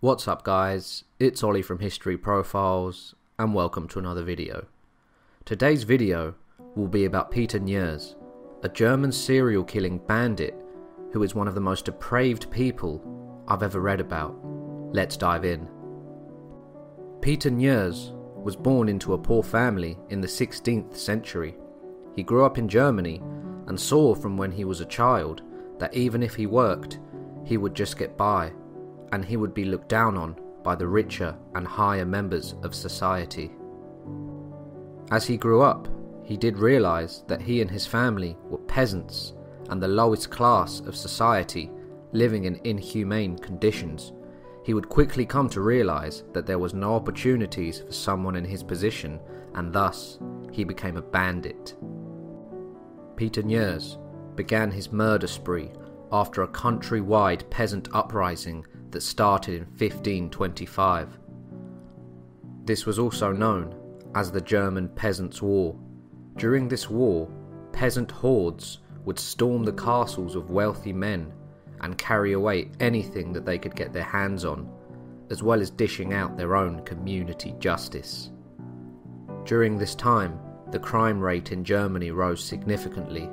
What's up guys, it's Ollie from History Profiles and welcome to another video. Today's video will be about Peter Niers, a German serial killing bandit who is one of the most depraved people I've ever read about. Let's dive in. Peter Niers was born into a poor family in the 16th century. He grew up in Germany and saw from when he was a child that even if he worked, he would just get by and he would be looked down on by the richer and higher members of society. As he grew up, he did realize that he and his family were peasants and the lowest class of society living in inhumane conditions. He would quickly come to realize that there was no opportunities for someone in his position and thus he became a bandit. Peter Niers began his murder spree after a countrywide peasant uprising that started in 1525. This was also known as the German Peasants' War. During this war, peasant hordes would storm the castles of wealthy men and carry away anything that they could get their hands on, as well as dishing out their own community justice. During this time, the crime rate in Germany rose significantly.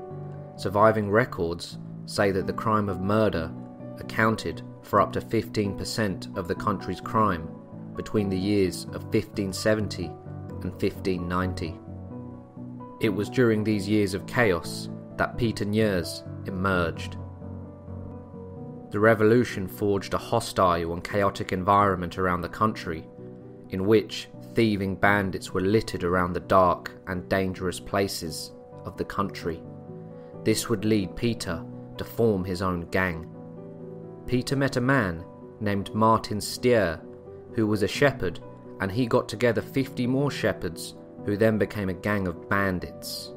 Surviving records say that the crime of murder accounted for up to 15% of the country's crime between the years of 1570 and 1590. It was during these years of chaos that Peter Niers emerged. The revolution forged a hostile and chaotic environment around the country, in which thieving bandits were littered around the dark and dangerous places of the country. This would lead Peter to form his own gang. Peter met a man named Martin Stier, who was a shepherd, and he got together 50 more shepherds, who then became a gang of bandits.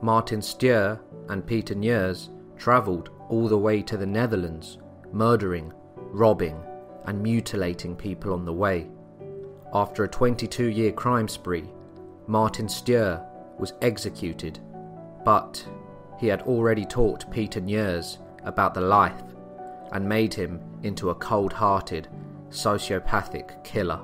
Martin Stier and Peter Niers travelled all the way to the Netherlands, murdering, robbing, and mutilating people on the way. After a 22 year crime spree, Martin Stier was executed, but he had already taught Peter Niers about the life and made him into a cold hearted, sociopathic killer.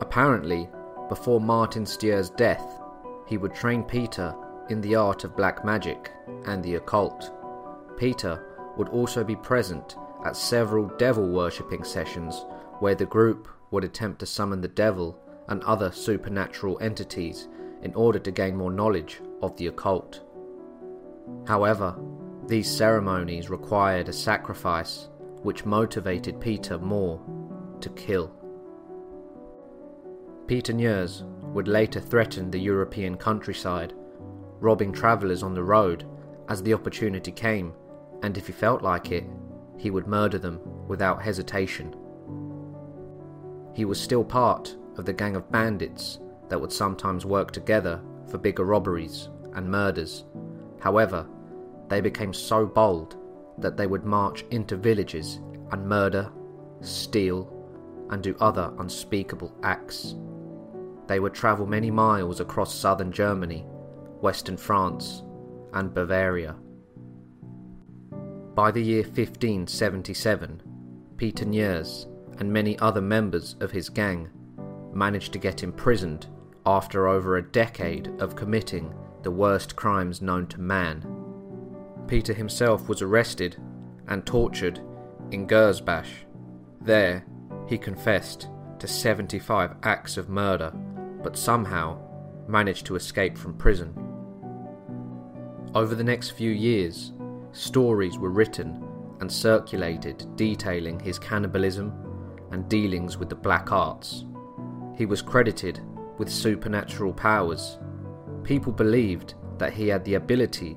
Apparently, before Martin Stier's death, he would train Peter in the art of black magic and the occult. Peter would also be present at several devil worshipping sessions where the group would attempt to summon the devil and other supernatural entities in order to gain more knowledge of the occult. However, these ceremonies required a sacrifice which motivated Peter more to kill. Peter Niers would later threaten the European countryside, robbing travellers on the road as the opportunity came, and if he felt like it, he would murder them without hesitation. He was still part of the gang of bandits that would sometimes work together for bigger robberies and murders. However, they became so bold that they would march into villages and murder, steal, and do other unspeakable acts. They would travel many miles across southern Germany, western France, and Bavaria. By the year 1577, Peter Niers and many other members of his gang managed to get imprisoned after over a decade of committing the worst crimes known to man Peter himself was arrested and tortured in Gersbach. There, he confessed to 75 acts of murder, but somehow managed to escape from prison. Over the next few years, stories were written and circulated detailing his cannibalism and dealings with the black arts. He was credited with supernatural powers. People believed that he had the ability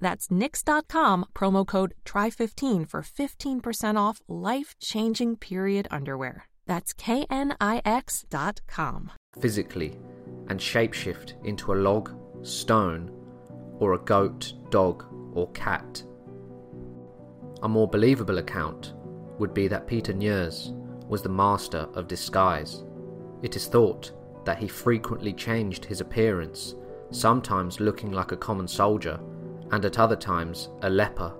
That's knix.com, promo code TRY15 for 15% off life changing period underwear. That's knix.com. Physically and shapeshift into a log, stone, or a goat, dog, or cat. A more believable account would be that Peter Niers was the master of disguise. It is thought that he frequently changed his appearance, sometimes looking like a common soldier, and at other times a leper.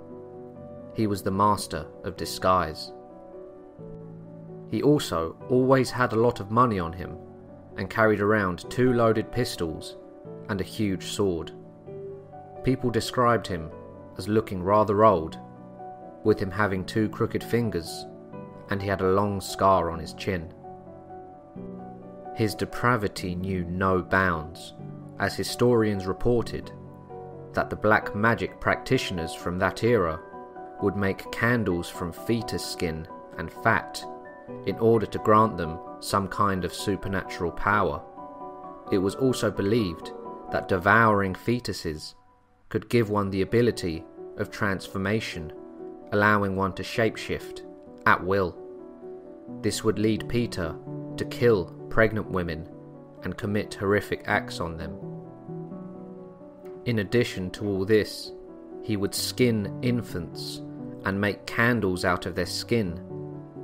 He was the master of disguise. He also always had a lot of money on him and carried around two loaded pistols and a huge sword. People described him as looking rather old, with him having two crooked fingers, and he had a long scar on his chin. His depravity knew no bounds, as historians reported that the black magic practitioners from that era would make candles from fetus skin and fat in order to grant them some kind of supernatural power. It was also believed that devouring fetuses could give one the ability of transformation, allowing one to shapeshift at will. This would lead Peter to kill pregnant women and commit horrific acts on them. In addition to all this, he would skin infants and make candles out of their skin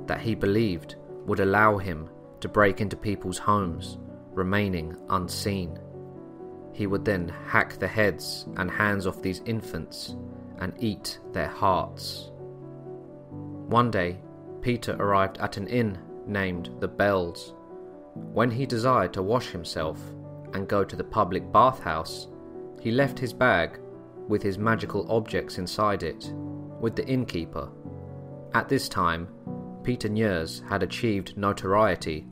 that he believed would allow him to break into people's homes, remaining unseen. He would then hack the heads and hands off these infants and eat their hearts. One day, Peter arrived at an inn named the Bells. When he desired to wash himself and go to the public bathhouse, he left his bag with his magical objects inside it with the innkeeper. At this time, Peter Niers had achieved notoriety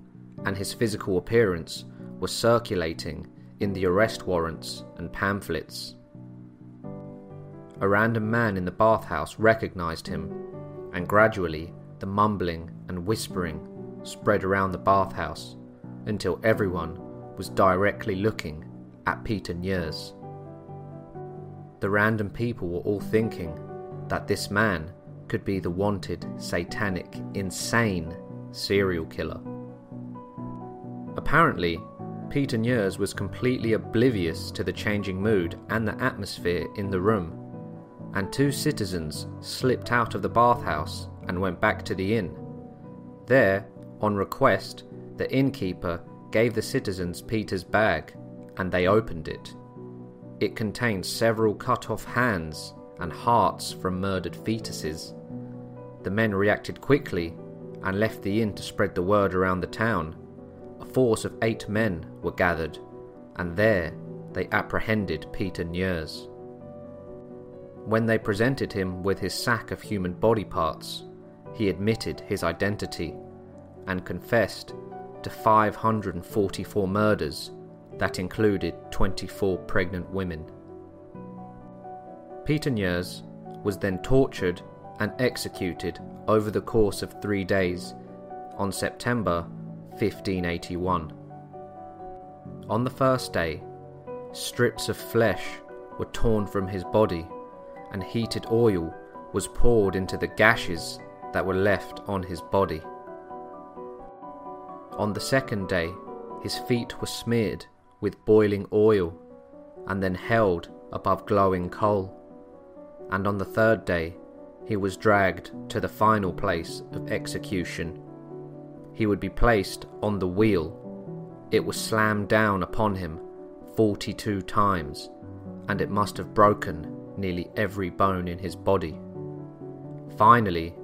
and his physical appearance was circulating in the arrest warrants and pamphlets. A random man in the bathhouse recognized him, and gradually the mumbling and whispering spread around the bathhouse until everyone was directly looking at Peter Niers. The random people were all thinking that this man could be the wanted, satanic, insane serial killer. Apparently, Peter Niers was completely oblivious to the changing mood and the atmosphere in the room, and two citizens slipped out of the bathhouse and went back to the inn. There, on request, the innkeeper gave the citizens Peter's bag, and they opened it. It contained several cut off hands and hearts from murdered fetuses. The men reacted quickly and left the inn to spread the word around the town. A force of eight men were gathered, and there they apprehended Peter Niers. When they presented him with his sack of human body parts, he admitted his identity and confessed to 544 murders that included 24 pregnant women. Peter Niers was then tortured and executed over the course of three days on September 1581. On the first day, strips of flesh were torn from his body and heated oil was poured into the gashes that were left on his body. On the second day, his feet were smeared with boiling oil and then held above glowing coal. And on the third day, he was dragged to the final place of execution. He would be placed on the wheel. It was slammed down upon him 42 times, and it must have broken nearly every bone in his body. Finally,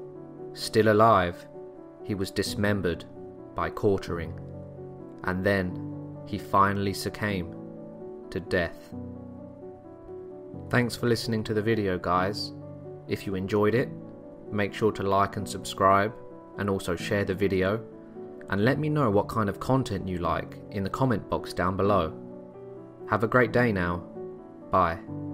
still alive, he was dismembered by quartering, and then he finally succumbed to death. Thanks for listening to the video, guys. If you enjoyed it, make sure to like and subscribe, and also share the video. and let me know what kind of content you like in the comment box down below. Have a great day now. Bye.